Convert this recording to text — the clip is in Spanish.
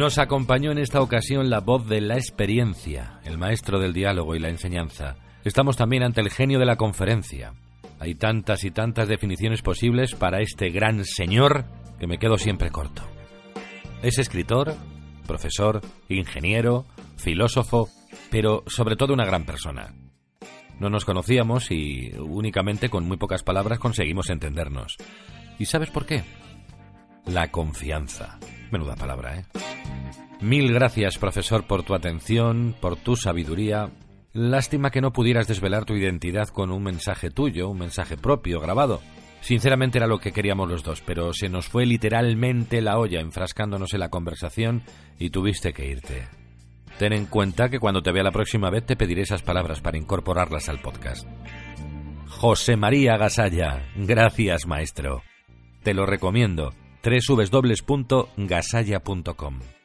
Nos acompañó en esta ocasión la voz de la experiencia, el maestro del diálogo y la enseñanza. Estamos también ante el genio de la conferencia. Hay tantas y tantas definiciones posibles para este gran señor que me quedo siempre corto. Es escritor, profesor, ingeniero, filósofo, pero sobre todo una gran persona. No nos conocíamos y únicamente con muy pocas palabras conseguimos entendernos. ¿Y sabes por qué? La confianza. Menuda palabra, ¿eh? Mil gracias, profesor, por tu atención, por tu sabiduría. Lástima que no pudieras desvelar tu identidad con un mensaje tuyo, un mensaje propio, grabado. Sinceramente era lo que queríamos los dos, pero se nos fue literalmente la olla enfrascándonos en la conversación y tuviste que irte. Ten en cuenta que cuando te vea la próxima vez te pediré esas palabras para incorporarlas al podcast. José María Gasalla, gracias maestro. Te lo recomiendo. www.gasalla.com